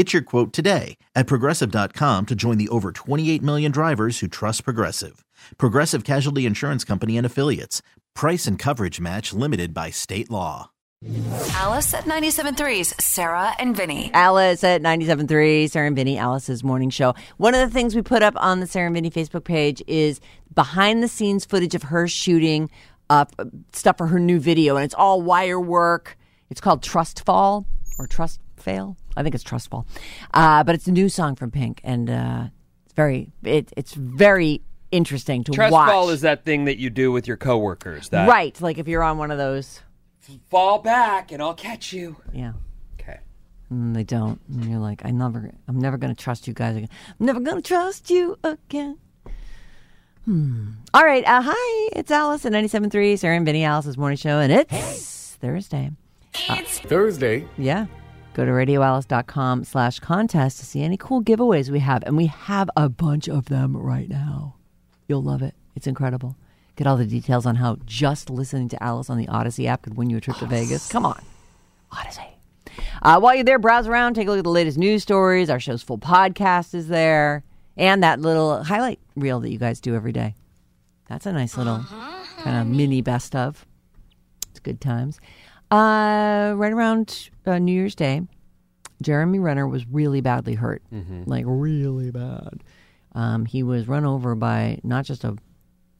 Get your quote today at progressive.com to join the over 28 million drivers who trust Progressive. Progressive Casualty Insurance Company and Affiliates. Price and coverage match limited by state law. Alice at 97.3's Sarah and Vinny. Alice at 97.3, Sarah and Vinny, Alice's morning show. One of the things we put up on the Sarah and Vinny Facebook page is behind the scenes footage of her shooting up stuff for her new video, and it's all wire work. It's called Trust Fall or Trust Fail. I think it's Trust Fall. Uh, but it's a new song from Pink, and uh, it's very it, it's very interesting to Trust watch. fall is that thing that you do with your coworkers. That right, like if you're on one of those, fall back and I'll catch you. yeah. Okay. And they don't. And you're like, I never, I'm never going to trust you guys again. I'm never going to trust you again. Hmm. All right. Uh, hi, it's Alice at 97.3, Sarah and Vinny, Alice's morning show, and it's Thursday. It's Thursday. Yeah. Go to radioalice.com slash contest to see any cool giveaways we have. And we have a bunch of them right now. You'll love it. It's incredible. Get all the details on how just listening to Alice on the Odyssey app could win you a trip to Vegas. Come on. Odyssey. Uh, while you're there, browse around, take a look at the latest news stories. Our show's full podcast is there. And that little highlight reel that you guys do every day. That's a nice little kind of mini best of. It's good times. Uh, right around uh, New Year's Day, Jeremy Renner was really badly hurt, like really bad. Um, he was run over by not just a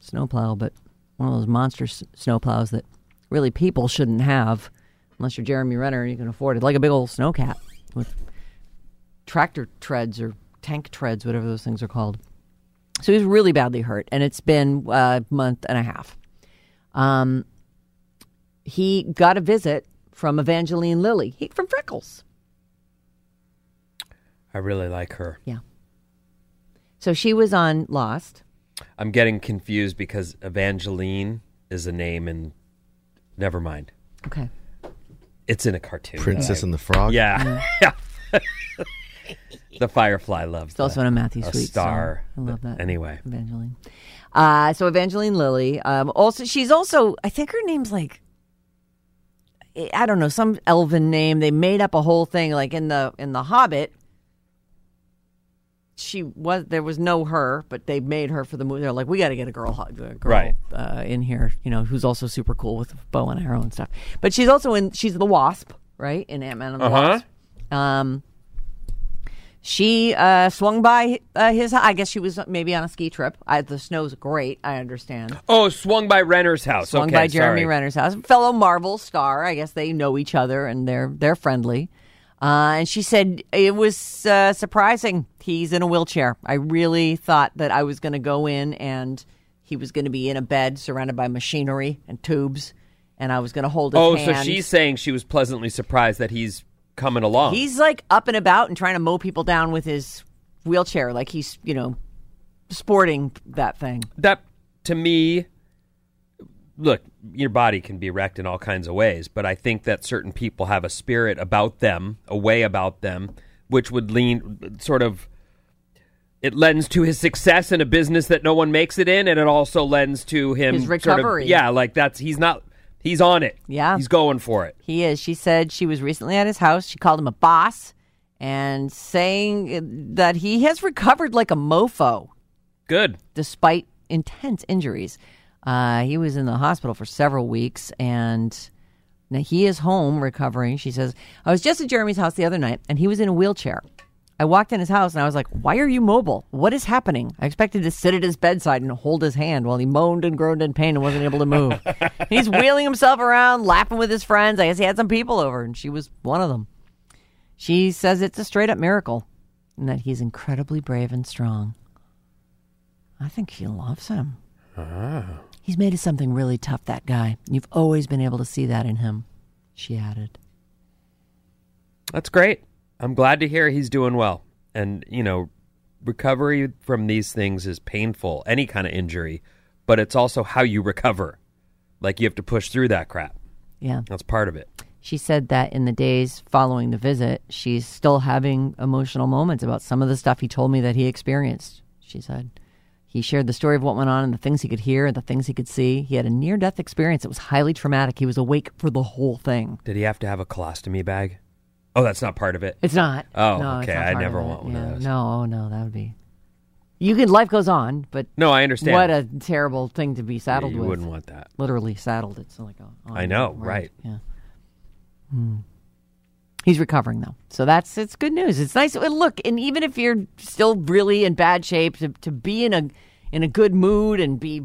snowplow, but one of those monster s- snowplows that really people shouldn't have, unless you're Jeremy Renner and you can afford it, like a big old snowcat with tractor treads or tank treads, whatever those things are called. So he was really badly hurt, and it's been a month and a half. Um, he got a visit from Evangeline Lilly he, from Freckles. I really like her. Yeah. So she was on Lost. I'm getting confused because Evangeline is a name and never mind. Okay. It's in a cartoon. Princess and the Frog. Yeah. Yeah. the Firefly loves It's also in a Matthew a Sweet star. song. I love that. Anyway. Evangeline. Uh, so Evangeline Lilly. Um, also, she's also. I think her name's like. I don't know some elven name. They made up a whole thing like in the in the Hobbit. She was there was no her, but they made her for the movie. They're like, we got to get a girl, a girl Right. uh, in here, you know, who's also super cool with a bow and arrow and stuff. But she's also in. She's the Wasp, right? In Ant Man and the Uh-huh. Wasp. Um, she uh, swung by uh, his. I guess she was maybe on a ski trip. I, the snow's great. I understand. Oh, swung by Renner's house. Swung okay, by Jeremy sorry. Renner's house, fellow Marvel star. I guess they know each other and they're they're friendly. Uh, and she said it was uh, surprising. He's in a wheelchair. I really thought that I was going to go in and he was going to be in a bed surrounded by machinery and tubes, and I was going to hold his Oh, hand. so she's saying she was pleasantly surprised that he's coming along. He's like up and about and trying to mow people down with his wheelchair, like he's you know sporting that thing. that to me look your body can be wrecked in all kinds of ways but i think that certain people have a spirit about them a way about them which would lean sort of it lends to his success in a business that no one makes it in and it also lends to him His sort of- recovery. yeah like that's he's not he's on it Yeah. he's going for it He is. She said she was recently at his house. She called him a boss and saying that he has recovered like a mofo good despite intense injuries. Uh, he was in the hospital for several weeks and now he is home recovering. She says, I was just at Jeremy's house the other night and he was in a wheelchair. I walked in his house and I was like, "Why are you mobile? What is happening?" I expected to sit at his bedside and hold his hand while he moaned and groaned in pain and wasn't able to move. He's wheeling himself around, laughing with his friends. I guess he had some people over, and she was one of them. She says it's a straight up miracle, and that he's incredibly brave and strong. I think she loves him. Ah. He's made of something really tough. That guy. You've always been able to see that in him. She added. That's great. I'm glad to hear he's doing well. And, you know, recovery from these things is painful, any kind of injury, but it's also how you recover. Like you have to push through that crap. Yeah. That's part of it. She said that in the days following the visit, she's still having emotional moments about some of the stuff he told me that he experienced. She said he shared the story of what went on and the things he could hear and the things he could see. He had a near death experience. It was highly traumatic. He was awake for the whole thing. Did he have to have a colostomy bag? Oh, that's not part of it. It's not. Oh, No, okay. not I never want one of those. No, oh, no, that would be. You can. Life goes on, but No, I understand. what a terrible thing to be Yeah, saddled you with. You wouldn't want that. Literally saddled. It's like a. I know, right. Yeah. Hmm. He's recovering though, so that's it's good news. It's nice. Look, and even if you're still really in bad shape, to to be in a in a good mood and be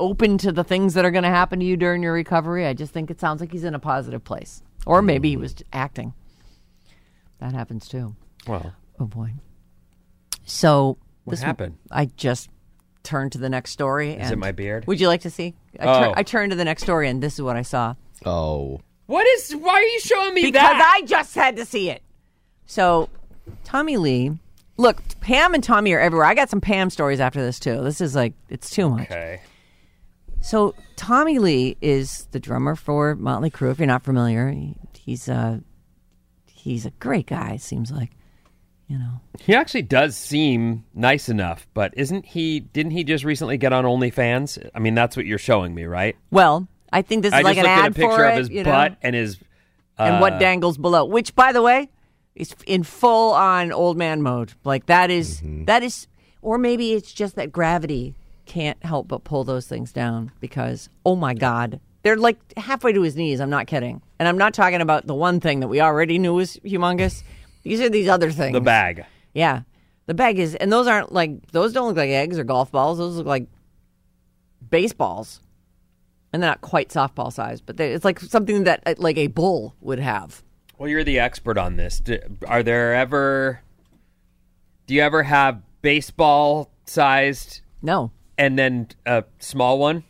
open to the things that are going to happen to you during your recovery, I just think it sounds like he's in a positive place, or maybe he mm-hmm. was acting. That happens too. Well, Oh boy. So What this happened? I just turned to the next story. Is it my beard? Would you like to see? I, tur- Oh. I turned to the next story, and this is what I saw. Oh. what is? Why are you showing me that? Because that? I just had to see it. So, Tommy Lee. Look, Pam and Tommy are everywhere. I got some Pam stories after this too. This is like it's too much. okay. So Tommy Lee is the drummer for Motley Crue. If you're not familiar, he, he's a he's a great guy. it Seems like, you know. He actually does seem nice enough, but isn't he? Didn't he just recently get on OnlyFans? I mean, that's what you're showing me, right? Well, I think this is I like just an ad at a picture for of it, his you know? butt and his. and uh, what dangles below. Which, by the way, is in full on old man mode. Like that is- that is, or maybe it's just that gravity can't help but pull those things down because oh my god, they're like halfway to his knees. I'm not kidding, and I'm not talking about the one thing that we already knew was humongous. These are these other things. the bag. Yeah, the bag is, and those aren't like those don't look like eggs or golf balls. Those look like baseballs, and they're not quite softball size, but they, it's like something that uh, like a bull would have. Well, you're the expert on this. Do, are there ever? Do you ever have baseball sized No, and then a small one?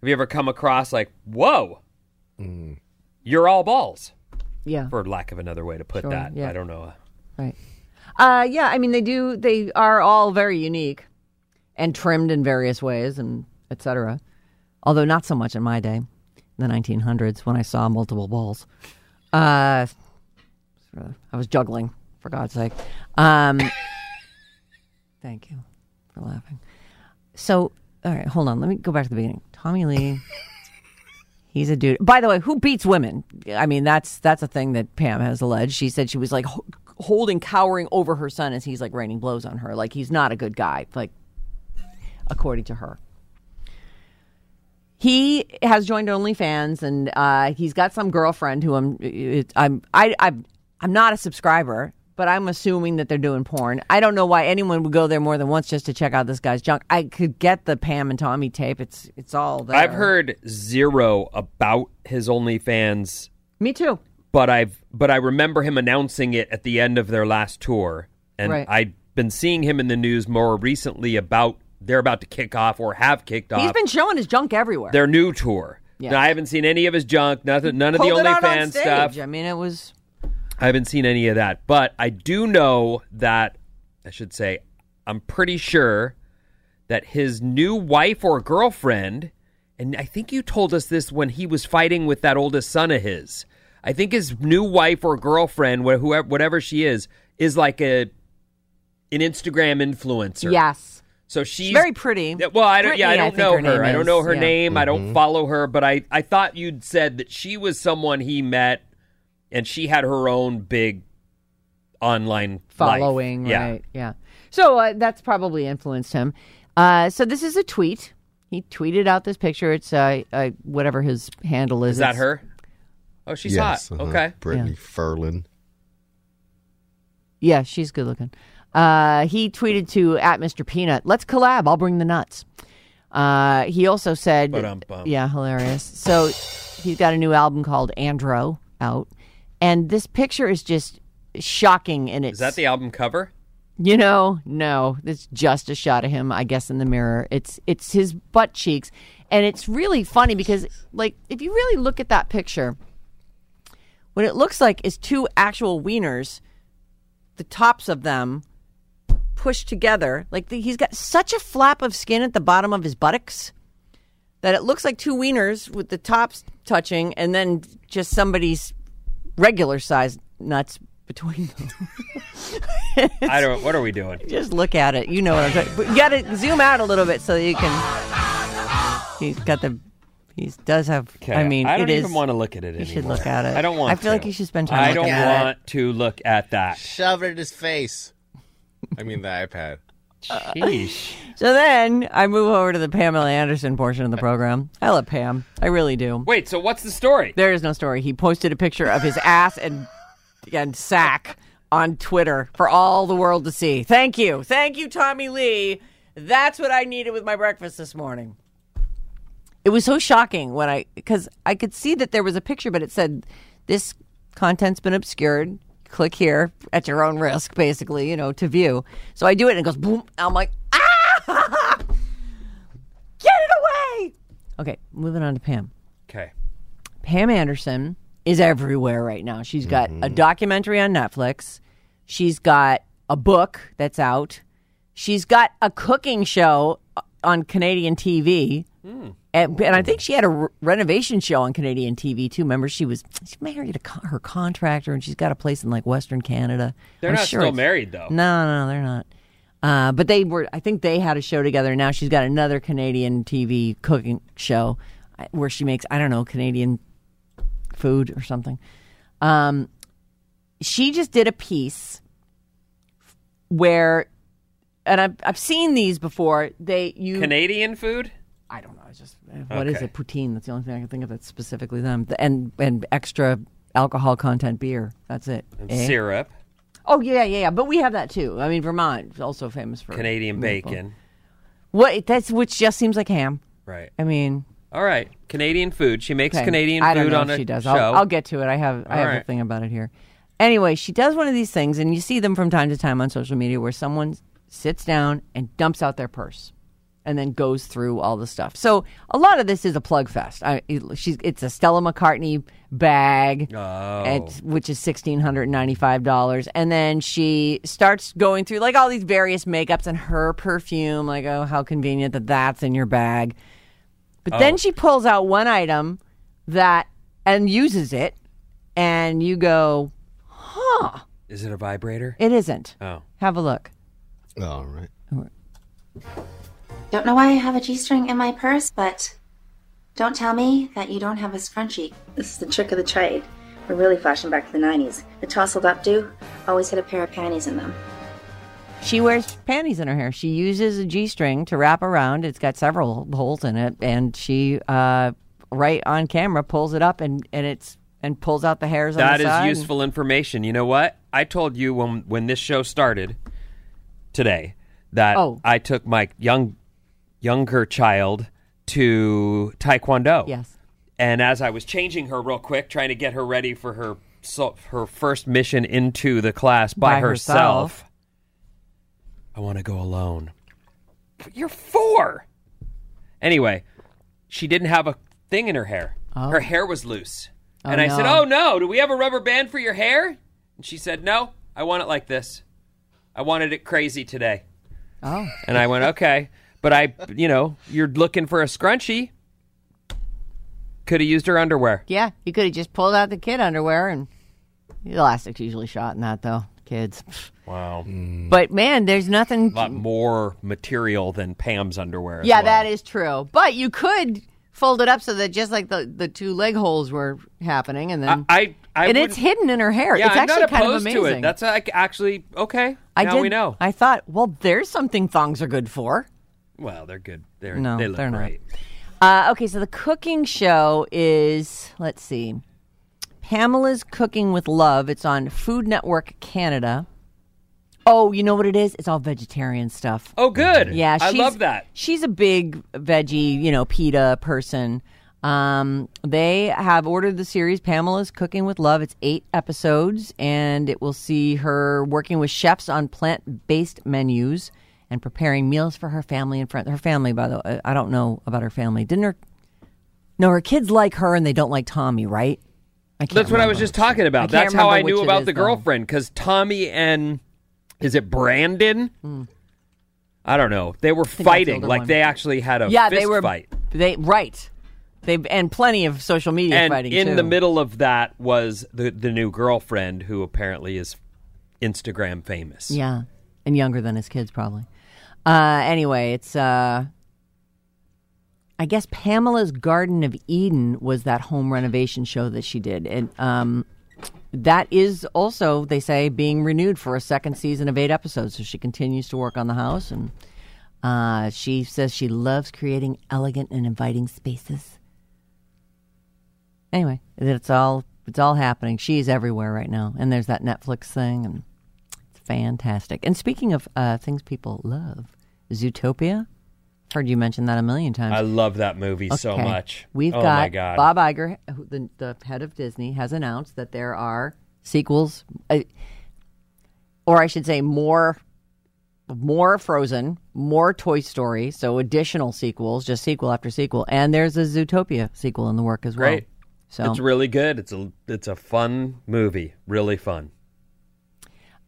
Have you ever come across like, whoa, you're all balls, yeah, for lack of another way to put Sure, that? yeah. I don't know. right. Uh, yeah, I mean they do. They are all very unique and trimmed in various ways, and etc. Although not so much in my day, in the 1900s when I saw multiple balls. Uh, I was juggling, for God's sake. Um, thank you for laughing. So, all right, hold on. Let me go back to the beginning. Tommy Lee. He's a dude. By the way, who beats women? I mean, that's that's a thing that Pam has alleged. She said she was like ho- holding, cowering over her son as he's like raining blows on her. Like he's not a good guy. Like according to her. He has joined OnlyFans, and uh, he's got some girlfriend who I'm. It, I'm. I. I'm. I'm not a subscriber, but I'm assuming that they're doing porn. I don't know why anyone would go there more than once just to check out this guy's junk. I could get the Pam and Tommy tape. It's. It's all there. I've heard zero about his OnlyFans, Me too. but I've but I remember him announcing it at the end of their last tour, and Right. I've been seeing him in the news more recently about they're about to kick off or have kicked off. He's been showing his junk everywhere. their new tour. Yeah. Now, I haven't seen any of his junk, nothing, none of the OnlyFans stuff. I mean, it was. I haven't seen any of that, but I do know that I should say I'm pretty sure that his new wife or girlfriend, and I think you told us this when he was fighting with that oldest son of his. I think his new wife or girlfriend, whoever, whatever she is, is like a an Instagram influencer. Yes. So she's very pretty. Well, I don't. yeah, I don't think know her her. I don't know her yeah. name. I don't mm-hmm. follow her. But I, I thought you'd said that she was someone he met, and she had her own big online following, Yeah. right? Yeah. So uh, that's probably influenced him. Uh, so this is a tweet. He tweeted out this picture. It's uh, uh, whatever his handle is. Is that It's- her? Oh, she's yes. hot. uh-huh. Okay. Brittany Yeah. Furlan. Yeah, she's good looking. Uh, he tweeted to at Mr. Peanut, "Let's collab. I'll bring the nuts." Uh, he also said, Ba-dum-bum. "Yeah, hilarious." So he's got a new album called Andro out, and this picture is just shocking in its. Is that the album cover? You know, no, it's just a shot of him, I guess, in the mirror. It's it's his butt cheeks, and it's really funny because, like, if you really look at that picture, what it looks like is two actual wieners, the tops of them pushed together. Like the, he's got such a flap of skin at the bottom of his buttocks that it looks like two wieners with the tops touching, and then just somebody's regular sized nuts between them. I don't. What are we doing? Just look at it. You know what I'm talking. But you got to zoom out a little bit so that you can. He's got the. He does have. Okay, I mean, I don't it even is- want to look at it You anymore. should look at it. I don't want. I feel to. like you should spend time. I looking don't at it. want to look at that. Shove it in his face. I mean the iPad. Uh, Sheesh. So then I move over to the Pamela Anderson portion of the program. I love Pam. I really do. Wait. So what's the story? There is no story. He posted a picture of his ass and and sack on Twitter for all the world to see. Thank you. Thank you, Tommy Lee. That's what I needed with my breakfast this morning. It was so shocking when I because I could see that there was a picture, but it said this content's been obscured. Click here at your own risk, basically, you know, to view. So I do it and it goes boom. I'm like, ah! Get it away! Okay, moving on to Pam. Okay. Pam Anderson is everywhere right now. She's got a documentary on Netflix. She's got a book that's out. She's got a cooking show on Canadian TV. And, and I think she had a re- renovation show on Canadian TV too. Remember, she was she married a co- her contractor, and she's got a place in like Western Canada. They're I'm not sure still married though. no, no, they're not. Uh, but they were. I think they had a show together. And now she's got another Canadian TV cooking show uh, where she makes I don't know Canadian food or something. Um, she just did a piece where, and I've I've seen these before. They you Canadian food. I don't know. It's just what is Okay. it? Poutine. That's the only thing I can think of that's specifically them. The- And and extra alcohol content beer. That's it. And Eh? syrup. Oh yeah, yeah, yeah. But we have that too. I mean, Vermont is also famous for Canadian maple. bacon. What? That's which just seems like ham. Right. I mean, All right. Canadian food. She makes okay. Canadian I don't food know on if a she does. show. I'll, I'll get to it. I have I All have a thing about it here. Anyway, she does one of these things, and you see them from time to time on social media where someone sits down and dumps out their purse, and then goes through all the stuff. So a lot of this is a plug fest. I, it- she's it's a Stella McCartney bag, Oh. it's- which is sixteen hundred ninety five dollars, and then she starts going through like all these various makeups and her perfume. Like, oh, how convenient that that's in your bag. But Oh. then she pulls out one item that and uses it, and you go, huh? Is it a vibrator? It isn't. Oh. Have a look. All right. Don't know why I have a G string in my purse, but don't tell me that you don't have a scrunchie. This is the trick of the trade. We're really flashing back to the 90s. The tousled updo always had a pair of panties in them. She wears panties in her hair. She uses a G string to wrap around. It's got several holes in it, and she, uh, right on camera, pulls it up and and it's and pulls out the hairs. on That the is side. useful information. You know what? I told you when when this show started today that Oh. I took my young younger child to Taekwondo. Yes. And as I was changing her real quick, trying to get her ready for her so, her first mission into the class by, By herself, herself. I want to go alone. But you're four. Anyway, she didn't have a thing in her hair. Oh. Her hair was loose. Oh, and I said, "Oh no, do we have a rubber band for your hair?" And she said, "No, I want it like this. I wanted it crazy today." Oh, And I went, "Okay." But I, you know, you're looking for a scrunchie. Could have used her underwear. yeah. You could have just pulled out the kid underwear, and the elastic's usually shot in that though. Kids. Wow. Hmm. But man, there's nothing. A lot more material than Pam's underwear. as Yeah, well. that is true. But you could fold it up so that just like the, the two leg holes were happening, and then I, I, and would- it's hidden in her hair. Yeah, it's I'm actually not kind of opposed amazing. to it. That's like, actually okay. I now did, we know. I thought, well, there's something thongs are good for. Well, they're good. They're No, they look they're not. great. Uh, okay, so the cooking show is let's see, Pamela's Cooking with Love. It's on Food Network Canada. Oh, you know what it is? It's all vegetarian stuff. Oh, good. Yeah, I love that. She's a big veggie, you know, pita person. Um, they have ordered the series Pamela's Cooking with Love. It's eight episodes, and it will see her working with chefs on plant-based menus and preparing meals for her family and friends. Her family, by the way, I don't know about her family. Didn't her? No, her kids like her, and they don't like Tommy, right? That's what I was just talking about. That's how I knew about is, the girlfriend because Tommy and is it Brandon? Hmm. I don't know. They were that's the fighting. Like one. they actually had a yeah, fist they were fight. They right. They and plenty of social media and fighting in too. the middle of that was the the new girlfriend who apparently is Instagram famous. Yeah, and younger than his kids probably. Uh, anyway, it's uh, I guess Pamela's Garden of Eden was that home renovation show that she did, and um, that is also they say being renewed for a second season of eight episodes. So she continues to work on the house, and uh, she says she loves creating elegant and inviting spaces. Anyway, it's all it's all happening. She's everywhere right now, and there's that Netflix thing, and fantastic. And speaking of uh, things people love, Zootopia. Heard you mention that a million times. I love that movie so much. We've oh got my god. Bob Iger, who- the, the head of Disney, has announced that there are sequels, uh, or I should say, more, more Frozen, more Toy Story, so additional sequels, just sequel after sequel, and there's a Zootopia sequel in the work as well. Great. So It's really good. It's a it's a fun movie. Really fun.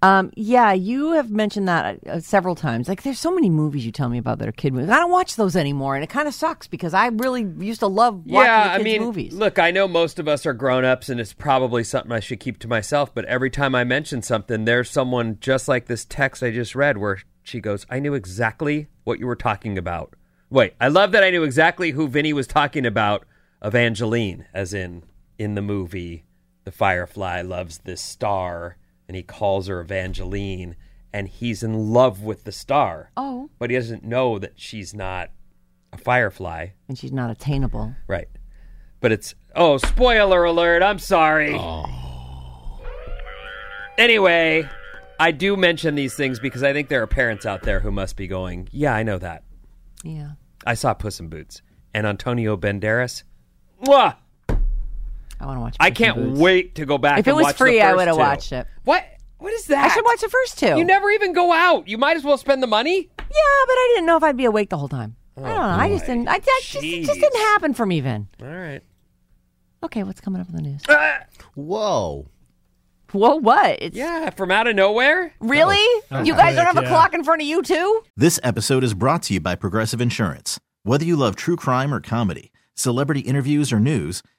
Um, yeah, you have mentioned that uh, several times. Like, there's so many movies you tell me about that are kid movies. I don't watch those anymore, and it kind of sucks because I really used to love watching yeah, I mean, movies. look, I know most of us are grown ups, and it's probably something I should keep to myself. But every time I mention something, there's someone just like this text I just read where she goes, "I knew exactly what you were talking about." Wait, I love that I knew exactly who Vinny was talking about. Evangeline, as in in the movie, the Firefly loves this star, and he calls her Evangeline, and he's in love with the star. Oh. but he doesn't know that she's not a Firefly. and she's not attainable. Right. But it's oh, spoiler alert. I'm sorry. Oh. Anyway, I do mention these things because I think there are parents out there who must be going, "Yeah, I know that. Yeah. I saw Puss in Boots." And Antonio Banderas. Mwah! I want to watch. It. I can't Boots. wait to go back and forth. If it was watch free, I would have watched it. What? What is that? I should watch the first two. You never even go out. You might as well spend the money. Yeah, but I didn't know if I'd be awake the whole time. I don't oh, know. I just didn't. I, I just, it just didn't happen for me, Vin. All right. Okay, what's coming up in the news? Ah! Whoa. Whoa, what? It's Yeah, from out of nowhere. really. Oh, oh, you guys don't have a clock in front of you too? This episode is brought to you by Progressive Insurance. Whether you love true crime or comedy, celebrity interviews or news,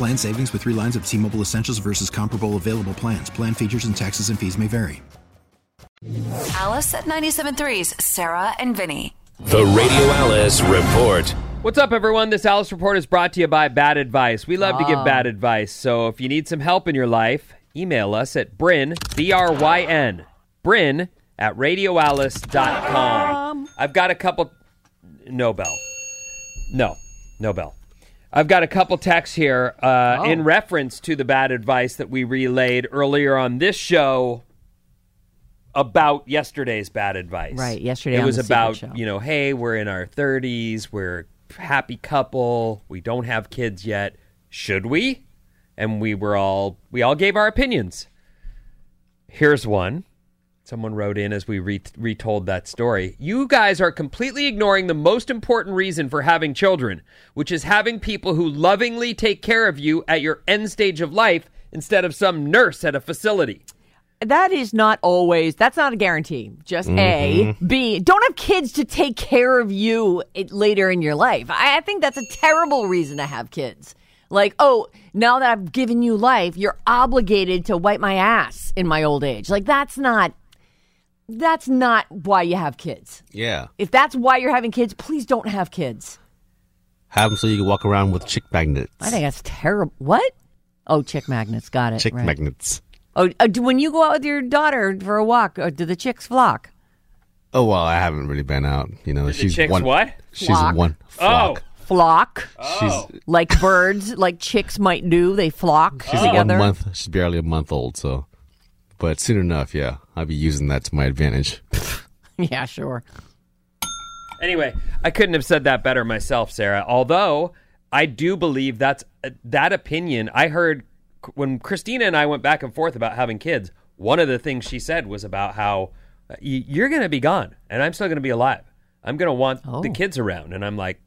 Plan savings with three lines of T Mobile Essentials versus comparable available plans. Plan features and taxes and fees may vary. Alice at 97.3's Sarah and Vinny. The Radio Alice Report. What's up, everyone? This Alice Report is brought to you by Bad Advice. We love to give ah. bad advice, so if you need some help in your life, email us at Bryn, B R Y N, Bryn at radioalice.com. I've got a couple. No bell. No, no bell. I've got a couple texts here uh, Oh. in reference to the bad advice that we relayed earlier on this show about yesterday's bad advice. Right, yesterday It was about, you know, hey, we're in our 30s, we're a happy couple, we don't have kids yet. Should we? And we were all we all gave our opinions. Here's one. Someone wrote in as we re- retold that story. You guys are completely ignoring the most important reason for having children, which is having people who lovingly take care of you at your end stage of life instead of some nurse at a facility. That is not always. That's not a guarantee. Just a mm-hmm. b. Don't have kids to take care of you later in your life. I, I think that's a terrible reason to have kids. Like, oh, now that I've given you life, you're obligated to wipe my ass in my old age. Like, that's not. That's not why you have kids. Yeah. If that's why you're having kids, please don't have kids. Have them so you can walk around with chick magnets. I think that's terrible. What? Oh, chick magnets. Got it. chick right. magnets. Oh, uh, do- when you go out with your daughter for a walk, uh, do the chicks flock? Oh well, I haven't really been out. You know, the she's chicks one. what? She's Flock. one flock. Flock. She's like birds, like chicks might do. They flock she's together. one month. She's barely a month old. So, but soon enough, yeah, I'll be using that to my advantage. Yeah, sure. Anyway, I couldn't have said that better myself, Sarah. Although I do believe that's uh, that opinion. I heard when Christina and I went back and forth about having kids. One of the things she said was about how uh, y- you're going to be gone, and I'm still going to be alive. I'm going to want the Oh. kids around, and I'm like,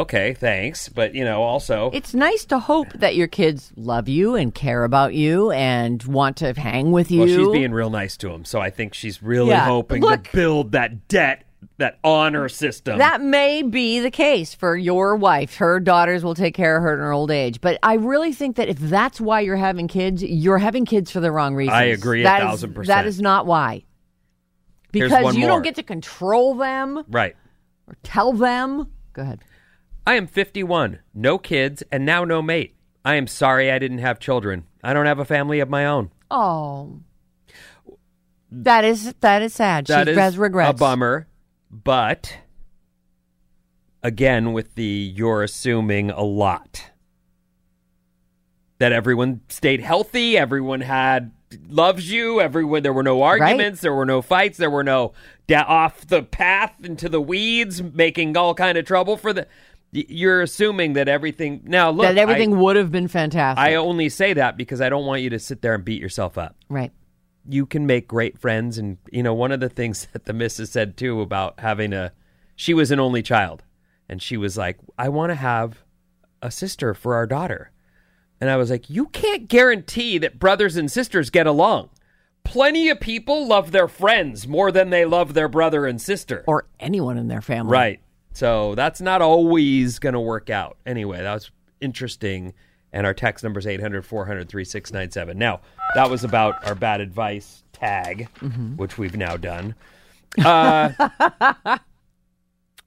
okay, thanks, but you know, also It's nice to hope that your kids love you and care about you and want to hang with you. well, she's being real nice to him, so I think she's really Yeah. hoping Look- to build that debt, that honor system. that may be the case for your wife. Her daughters will take care of her in her old age. But I really think that if that's why you're having kids, you're having kids for the wrong reasons. I agree a That is- thousand percent. That is not why. Because you more. don't get to control them right. or tell them. Go ahead. I am 51, no kids, and now no mate. I am sorry I didn't have children. I don't have a family of my own. Oh. That is that is sad. That she is has regrets. a bummer, but again, with the you're assuming a lot that everyone stayed healthy, everyone had loves you, everyone there were no arguments, there were no fights, there were no da- off the path into the weeds, making all kind of trouble for the. You're assuming that everything now look that I- everything would have been fantastic. I only say that because I don't want you to sit there and beat yourself up. right. You can make great friends, and you know one of the things that the missus said too about having a. She was an only child, and she was like, "I want to have a sister for our daughter," and I was like, "You can't guarantee that brothers and sisters get along. Plenty of people love their friends more than they love their brother and sister, Or anyone in their family. Right. So that's not always going to work out. Anyway, that was interesting. And our text number is 800 400 3697. Now, that was about our bad advice tag, which we've now done. Uh,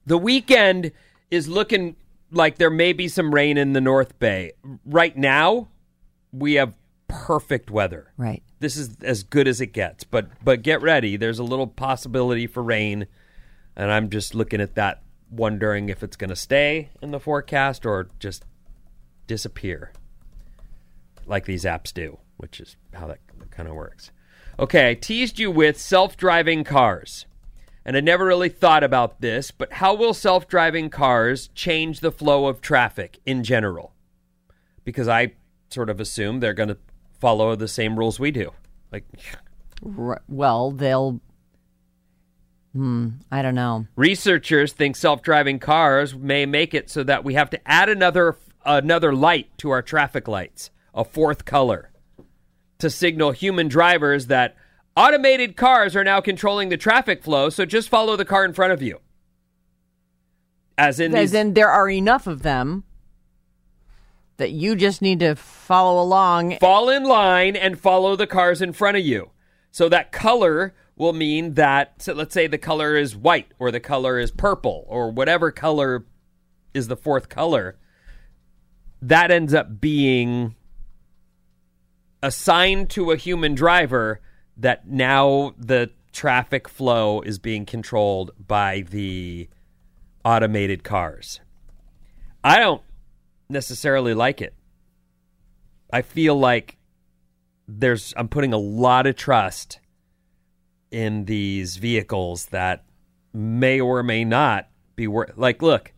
the weekend is looking like there may be some rain in the North Bay. Right now, we have perfect weather. Right. This is as good as it gets. But but get ready. There's a little possibility for rain, and I'm just looking at that, wondering if it's going to stay in the forecast or just disappear, like these apps do, which is how that kind of works. Okay, I teased you with self-driving cars. And I never really thought about this, but how will self driving cars change the flow of traffic in general? Because I sort of assume they're going to follow the same rules we do. Like, well, they'll. Hmm. I don't know. researchers think self driving cars may make it so that we have to add another another light to our traffic lights, a fourth color, to signal human drivers that automated cars are now controlling the traffic flow, so just follow the car in front of you. As in As these, in, there are enough of them that you just need to follow along. fall in line and follow the cars in front of you. So that color will mean that, so let's say the color is white or the color is purple or whatever color is the fourth color. That ends up being assigned to a human driver that now the traffic flow is being controlled by the automated cars. I don't necessarily like it. I feel like there's I'm putting a lot of trust in these vehicles that may or may not be worth like look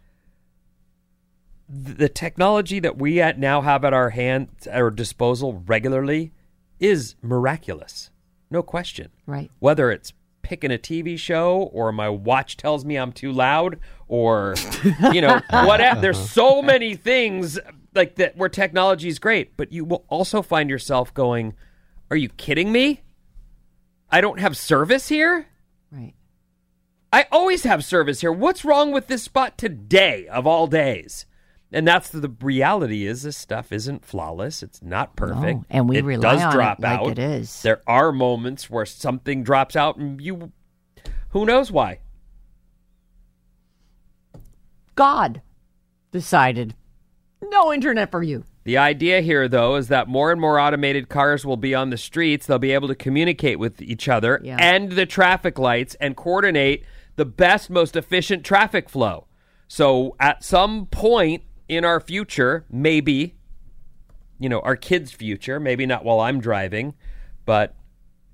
the technology that we at now have at our hand at our disposal regularly is miraculous. No question. Right. whether it's picking a TV show or my watch tells me I'm too loud or you know what there's so many things like that where technology is great but you will also find yourself going are you kidding me I don't have service here? Right. I always have service here. What's wrong with this spot today of all days? And that's the, the reality is this stuff isn't flawless. It's not perfect. No, and we it rely does on it drop like out. it is. there are moments where something drops out and you who knows why? God decided no internet for you. The idea here, though, is that more and more automated cars will be on the streets. They'll be able to communicate with each other Yeah. and the traffic lights and coordinate the best, most efficient traffic flow. So, at some point in our future, maybe, you know, our kids' future, maybe not while I'm driving, but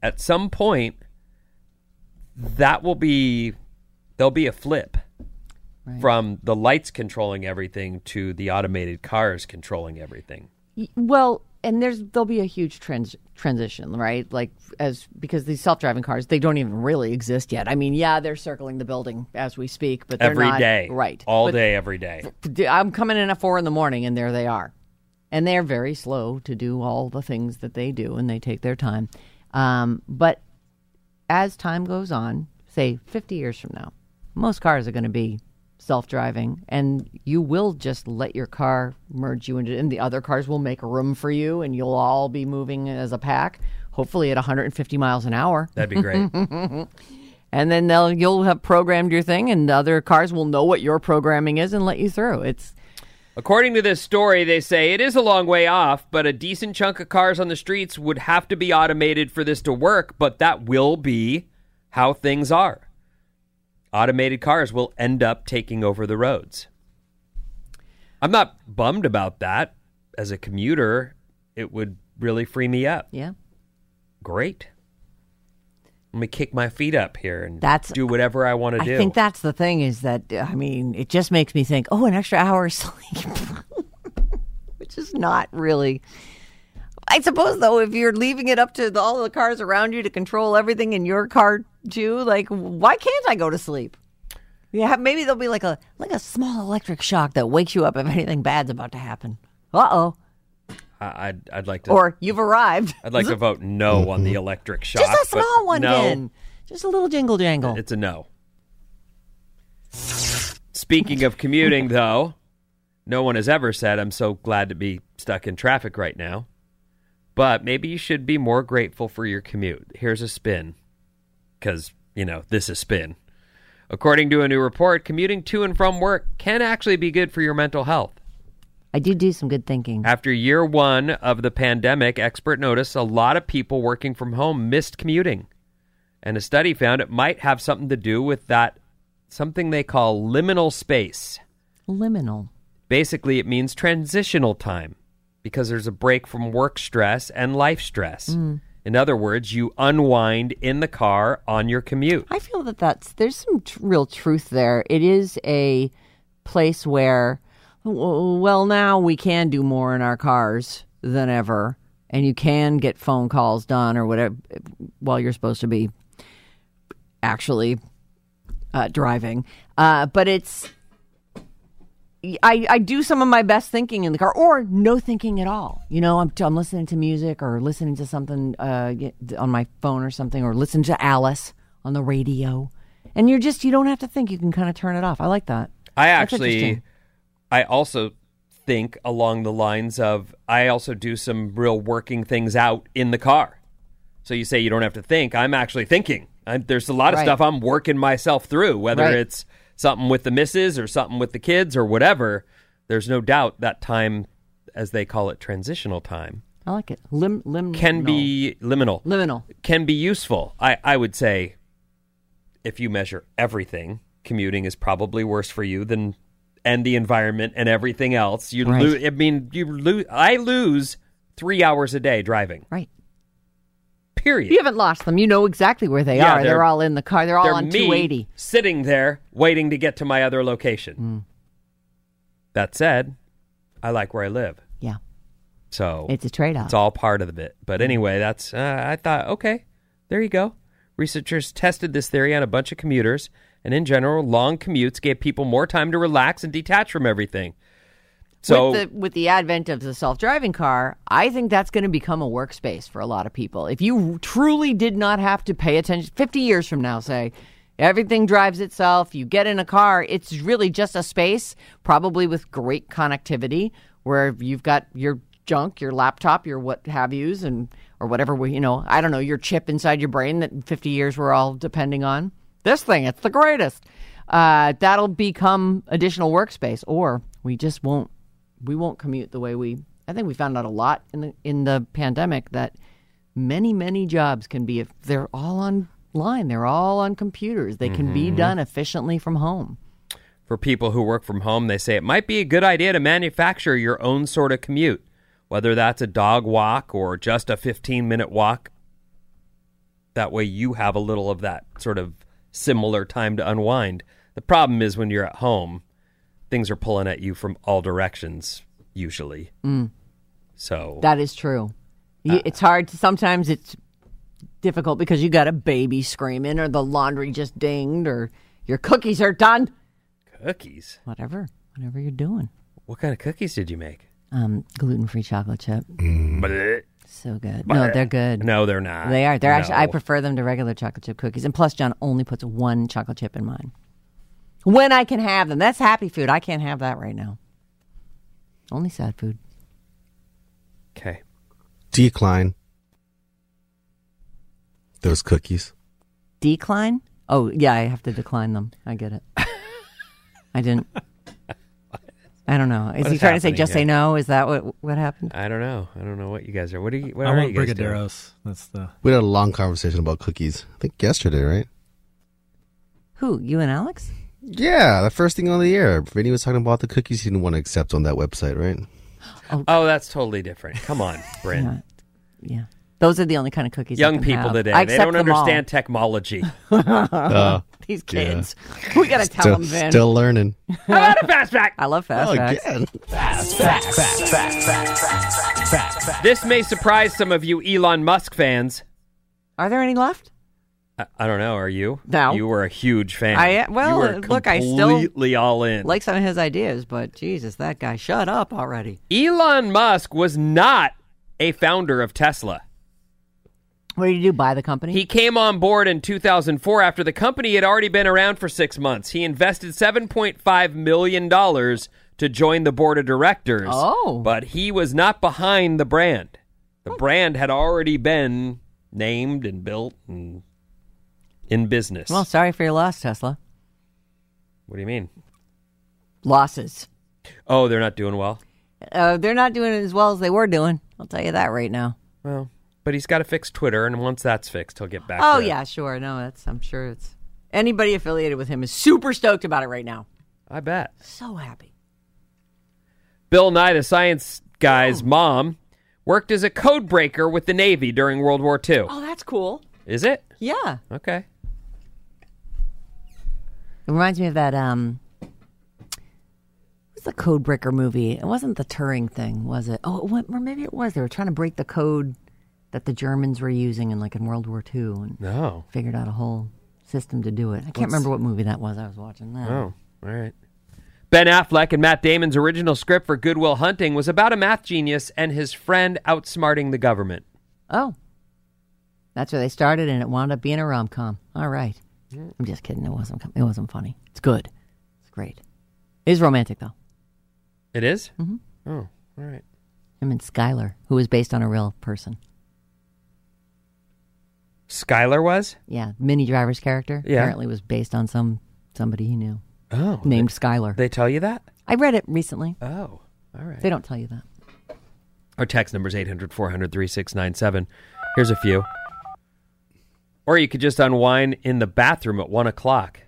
at some point, that will be, there'll be a flip from the lights controlling everything to the automated cars controlling everything. Well, and there's there'll be a huge trans- transition, right? Like as because these self-driving cars, they don't even really exist yet. I mean, yeah, they're circling the building as we speak, but they're Every not, day, right? All But day, every day. I'm coming in at four in the morning, and there they are, and they're very slow to do all the things that they do, and they take their time. Um, but as time goes on, say 50 years from now, most cars are going to be self-driving and you will just let your car merge you into and the other cars will make room for you and you'll all be moving as a pack hopefully at 150 miles an hour That'd be great. and then they'll you'll have programmed your thing and the other cars will know what your programming is and let you through it's According to this story, they say it is a long way off, but a decent chunk of cars on the streets would have to be automated for this to work, but that will be how things are. Automated cars will end up taking over the roads. I'm not bummed about that. As a commuter, it would really free me up. yeah Great. Let me kick my feet up here and That's- do whatever I want to do. I think that's the thing is that I mean, it just makes me think, oh, an extra hour of sleep, which is not really. I suppose though, if you're leaving it up to the, all the cars around you to control everything in your car too, like why can't I go to sleep? Yeah, maybe there'll be like a like a small electric shock that wakes you up if anything bad's about to happen. Uh oh, I'd, I'd like to. or you've arrived. I'd like to vote no on the electric shock. Just a small one, no, Ben. Just a little jingle jangle. It's a no. Speaking of commuting, though, no one has ever said, I'm so glad to be stuck in traffic right now. But maybe you should be more grateful for your commute. Here's a spin. Because, you know, this is spin. According to a new report, commuting to and from work can actually be good for your mental health. I did do some good thinking. After year one of the pandemic, expert noticed a lot of people working from home missed commuting. And a study found it might have something to do with that something they call liminal space. Liminal. Basically, it means transitional time because there's a break from work stress and life stress. In other words, you unwind in the car on your commute. I feel that that's there's some tr- real truth there. It is a place where, well, now we can do more in our cars than ever, and you can get phone calls done or whatever while you're supposed to be actually uh, driving. Uh, but it's I, I do some of my best thinking in the car or no thinking at all. You know, I'm, I'm listening to music or listening to something uh, on my phone or something or listen to Alice on the radio. And you're just, you don't have to think. You can kind of turn it off. I like that. I actually. I also think along the lines of I also do some real working things out in the car. So you say you don't have to think. I'm actually thinking. I, there's a lot of Right. stuff I'm working myself through, whether Right. it's something with the missus or something with the kids or whatever. There's no doubt that time, as they call it, transitional time, I like it. Lim, lim, can be liminal. liminal. Can be useful. I, I would say, if you measure everything, commuting is probably worse for you than and the environment and everything else. You Right. lose. I mean, you lose. I lose three hours a day driving. Right. Period. You haven't lost them. You know exactly where they Yeah, are. They're, they're- all in the car. They're all They're on me 280. sitting there waiting to get to my other location. Mm. That said, I like where I live. Yeah. So It's a trade off. It's all part of the bit. But anyway, that's uh, I thought okay, there you go. Researchers tested this theory on a bunch of commuters, and in general, long commutes gave people more time to relax and detach from everything. So with the with the advent of the self driving car, I think that's going to become a workspace for a lot of people. If you truly did not have to pay attention, fifty years from now, say everything drives itself, you get in a car, it's really just a space, probably with great connectivity, where you've got your junk, your laptop, your what have yous, and or whatever we, you know, I don't know, your chip inside your brain that fifty years we're all depending on. This thing, it's the greatest. Uh, that'll become additional workspace, or we just won't we won't commute the way we I think we found out a lot in the in the pandemic that many many jobs can be if they're all online they're all on computers they can be Mhm. done efficiently from home for people who work from home, they say it might be a good idea to manufacture your own sort of commute, whether that's a dog walk or just a 15 minute walk. That way you have a little of that sort of similar time to unwind. The problem is when you're at home, things are pulling at you from all directions, usually. Mm. So that is true You- it's hard to sometimes it's difficult because you got a baby screaming or the laundry just dinged or your cookies are done cookies. whatever whatever you're doing What kind of cookies did you make? um gluten-free chocolate chip Bleh. so good no they're good No, they're not. They are. They're actually. I prefer them to regular chocolate chip cookies. And plus, John only puts one chocolate chip in mine. When I can have them, that's happy food. I can't have that right now. Only sad food. Okay. Decline. Those cookies. Decline? Oh yeah, I have to decline them. I get it. I didn't. I don't know. Is What he is trying to say happening just say no? Is that what what happened? I don't know. I don't know what you guys are. What are you? What I are want you guys doing? brigadeiros. That's the We had a long conversation about cookies. I think yesterday, right? Who? You and Alex? Yeah, the first thing on the air. Vinny was talking about the cookies he didn't want to accept on that website, right? Oh, that's totally different. Come on, Bryn. Yeah. Those are the only kind of cookies. Young can people have. today, I they don't them all. understand technology. Uh, These yeah. kids. We gotta tell Still- them, Vin. Still learning. I love a fast fact? I love fast Oh, facts. again. Fast facts. Fact, fact, fact, fact, fact, fact. This may surprise some of you Elon Musk fans. Are there any left? I, I don't know. Are you? No. You were a huge fan. I am- well, look, I still completely all in. Like some of his ideas, but Jesus, that guy, shut up already. Elon Musk was not a founder of Tesla. What did you do? Buy the company? He came on board in 2004 after the company had already been around for six months. He invested $7.5 million to join the board of directors. Oh. But he was not behind the brand. The brand had already been named and built and in business. well, sorry for your loss, Tesla. what do you mean? Losses. Oh, they're not doing well? Uh, they're not doing as well as they were doing. I'll tell you that right now. Well, but he's got to fix Twitter, and once that's fixed, he'll get back Oh to yeah, sure. No, that's. I'm sure it's anybody affiliated with him is super stoked about it right now. I bet. So happy. Bill Nye, the science guy's mom, worked as a code breaker with the Navy during World War II. Oh, that's cool. Is it? Yeah. Okay. It reminds me of that. Um, what's the Codebreaker movie? It wasn't the Turing thing, was it? Oh, what, or maybe it was. They were trying to break the code that the Germans were using in like in World War II, and No. figured out a whole system to do it. I can't What's- remember what movie that was. I was watching that. Oh, all right. Ben Affleck and Matt Damon's original script for Good Will Hunting was about a math genius and his friend outsmarting the government. Oh. That's where they started, and it wound up being a rom com. All right. I'm just kidding. It wasn't. It wasn't funny. It's good. It's great. It is romantic though. It is? Mm-hmm. Oh, all right. Him and Skylar, who was based on a real person. Skylar was? Yeah, Minnie Driver's character Yeah. apparently was based on some somebody he knew Oh. named Skylar. They tell you that? I read it recently. Oh, all right. They don't tell you that. Our text number is 800 400 3697. Here's a few. Or you could just unwind in the bathroom at 1 o'clock.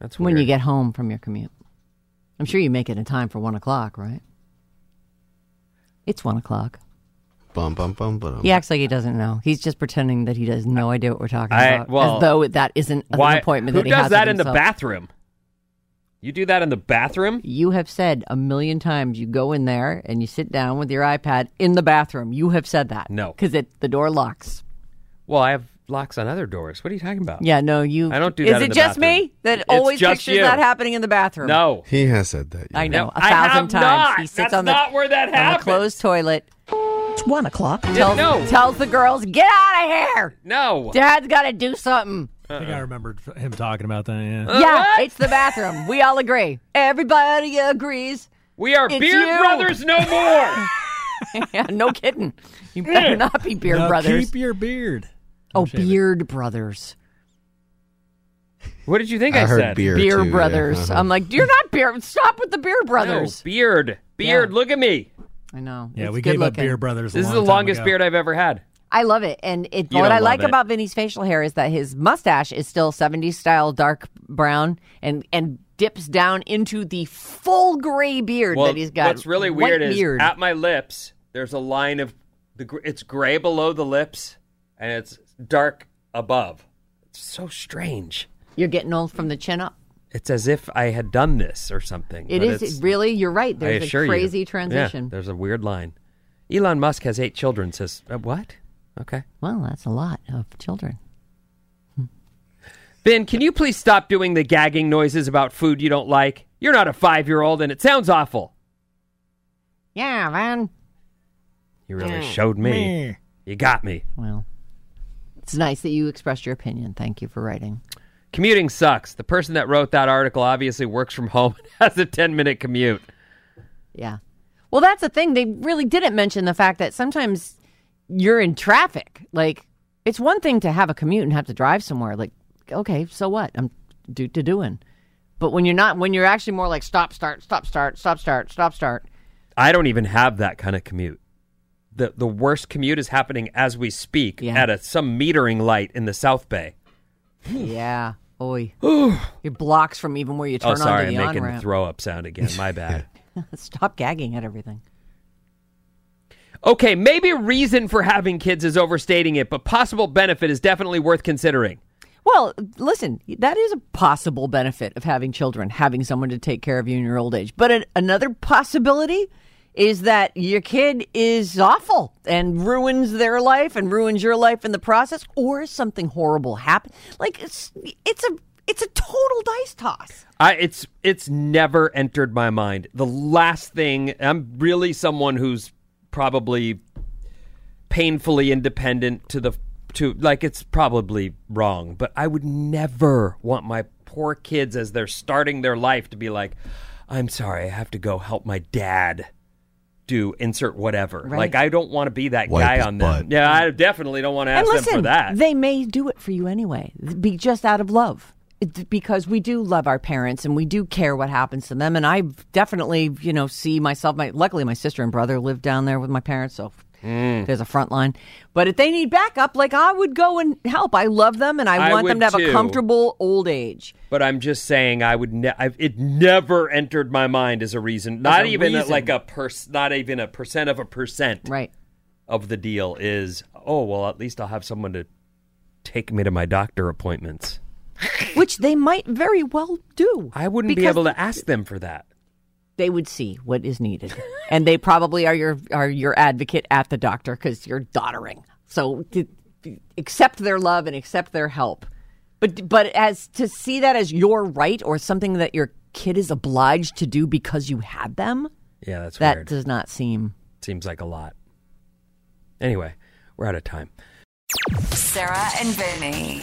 That's When you get home from your commute. I'm sure you make it in time for one o'clock, right? It's one o'clock. Bum bum bum bum. He acts like he doesn't know. He's just pretending that he has no idea what we're talking I- about, well, as though that isn't an Why? appointment Who that he has. But he does has that with in the himself. bathroom? You do that in the bathroom? You have said a million times you go in there and you sit down with your iPad in the bathroom. You have said that. No. Because the door locks. Well, I have locks on other doors. What are you talking about? Yeah, no, you. I don't do Is that in it the just bathroom. me that It's always just pictures you. that happening in the bathroom? No. He has said that. yeah. I know. No, a I thousand have times. not. He sits That's on the, not where that happens. on the happens. closed toilet. It's one o'clock. Tells, no. tells the girls, get out of here. No. Dad's got to do something. I think I remembered him talking about that. Yeah. Uh, yeah, what? it's the bathroom. We all agree. Everybody agrees. We are It's beard you. brothers no more. yeah, no kidding. You better not be beard Now brothers. Keep your beard. Oh, shave it. beard brothers. what did you think I I, heard said? beer. Beer too, yeah. brothers. Uh-huh. I'm like, you're not beard. Stop with the beard No, brothers. beard. Beard. Yeah. Look at me. I know. Yeah, It's we good gave up looking. Beer Brothers. a This is long the time longest ago. beard I've ever had. I love it, and it. You what don't I love like it. about Vinny's facial hair is that his mustache is still 70s style dark brown and and dips down into the full gray beard Well, that he's got. what's really White weird is beard. at my lips, there's a line of the. gr- It's gray below the lips, and it's dark above. It's so strange. You're getting old from the chin up. It's as if I had done this or something. It it's- really. You're right. I There's assure a you. crazy Yeah, transition. there's a weird line. Elon Musk has eight children. Says uh, what? Okay. well, that's a lot of children. Ben, can you please stop doing the gagging noises about food you don't like? You're not a five year old and it sounds awful. Yeah, man. You really showed me. You got me. Well, it's nice that you expressed your opinion. Thank you for writing. Commuting sucks. The person that wrote that article obviously works from home and has a 10 minute commute. Yeah. Well, that's the thing. They really didn't mention the fact that sometimes you're in traffic. Like, it's one thing to have a commute and have to drive somewhere. Like, okay, so what? I'm do to doing. But when you're not, when you're actually more like stop, start, stop, start, stop, start, stop, start. I don't even have that kind of commute. The, the worst commute is happening as we speak Yeah. at a, some metering light in the South Bay. yeah. Oi. Your blocks from even where you oh, turn oh, sorry, onto I'm the making on the ramp. throw up sound again. My bad. Stop gagging at everything. Okay, maybe reason for having kids is overstating it, but possible benefit is definitely worth considering. Well, listen, that is a possible benefit of having children, having someone to take care of you in your old age. But another possibility is that your kid is awful and ruins their life and ruins your life in the process, or something horrible happens. Like it's it's a it's a total dice toss. I it's it's never entered my mind. The last thing I'm really someone who's probably painfully independent to the to like it's probably wrong, but I would never want my poor kids as they're starting their life to be like, I'm sorry, I have to go help my dad do insert whatever. Right. Like I don't want to be that Wipe guy on them. butt. Yeah, I definitely don't want to ask and listen, them for that. they may do it for you anyway, be just out of love. It- because we do love our parents and we do care what happens to them. And I definitely, you know, see myself. My luckily, my sister and brother live down there with my parents, so Mm. there's a front line. But if they need backup, like I would go and help. I love them, and I, I want them to have too. a comfortable old age. But I'm just saying, I would. Ne- I've, it never entered my mind as a reason. Not a even reason. like a per- Not even a percent of a percent. Right. Of the deal is, oh well, at least I'll have someone to take me to my doctor appointments. Which they might very well do. I wouldn't be able to ask them for that. They would see what is needed, and they probably are your are your advocate at the doctor because you're doddering. So to, to accept their love and accept their help, but but as to see that as your right or something that your kid is obliged to do because you had them, Yeah, that's that weird. does not seem. Seems like a lot. Anyway, we're out of time. Sarah and Vinny.